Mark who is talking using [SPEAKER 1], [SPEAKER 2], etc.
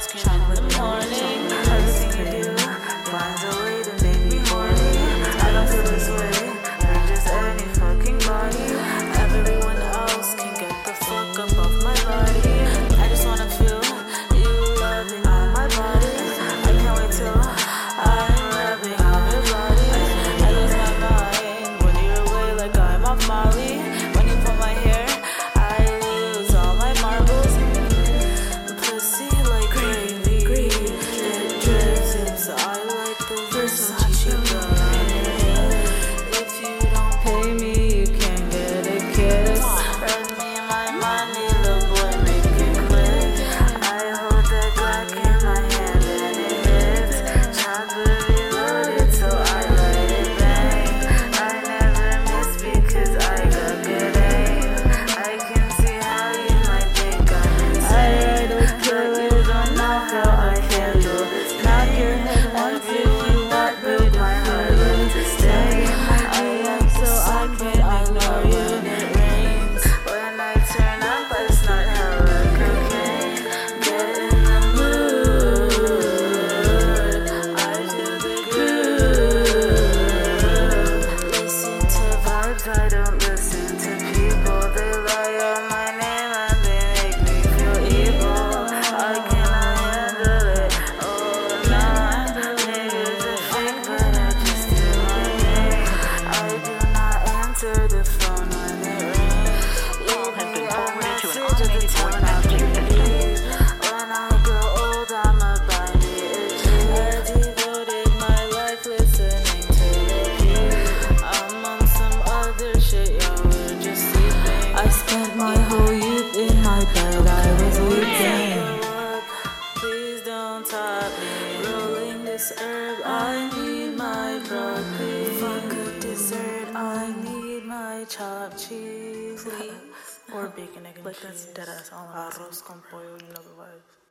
[SPEAKER 1] eyes the morning.
[SPEAKER 2] words, I don't listen to people, they lie
[SPEAKER 1] this herb, I need my broccoli.
[SPEAKER 2] For good dessert, I need my chopped cheese.
[SPEAKER 1] or bacon, egg, and
[SPEAKER 2] cheese. But
[SPEAKER 1] that's
[SPEAKER 2] dead ass.
[SPEAKER 1] Arroz con pollo, you know the vibes.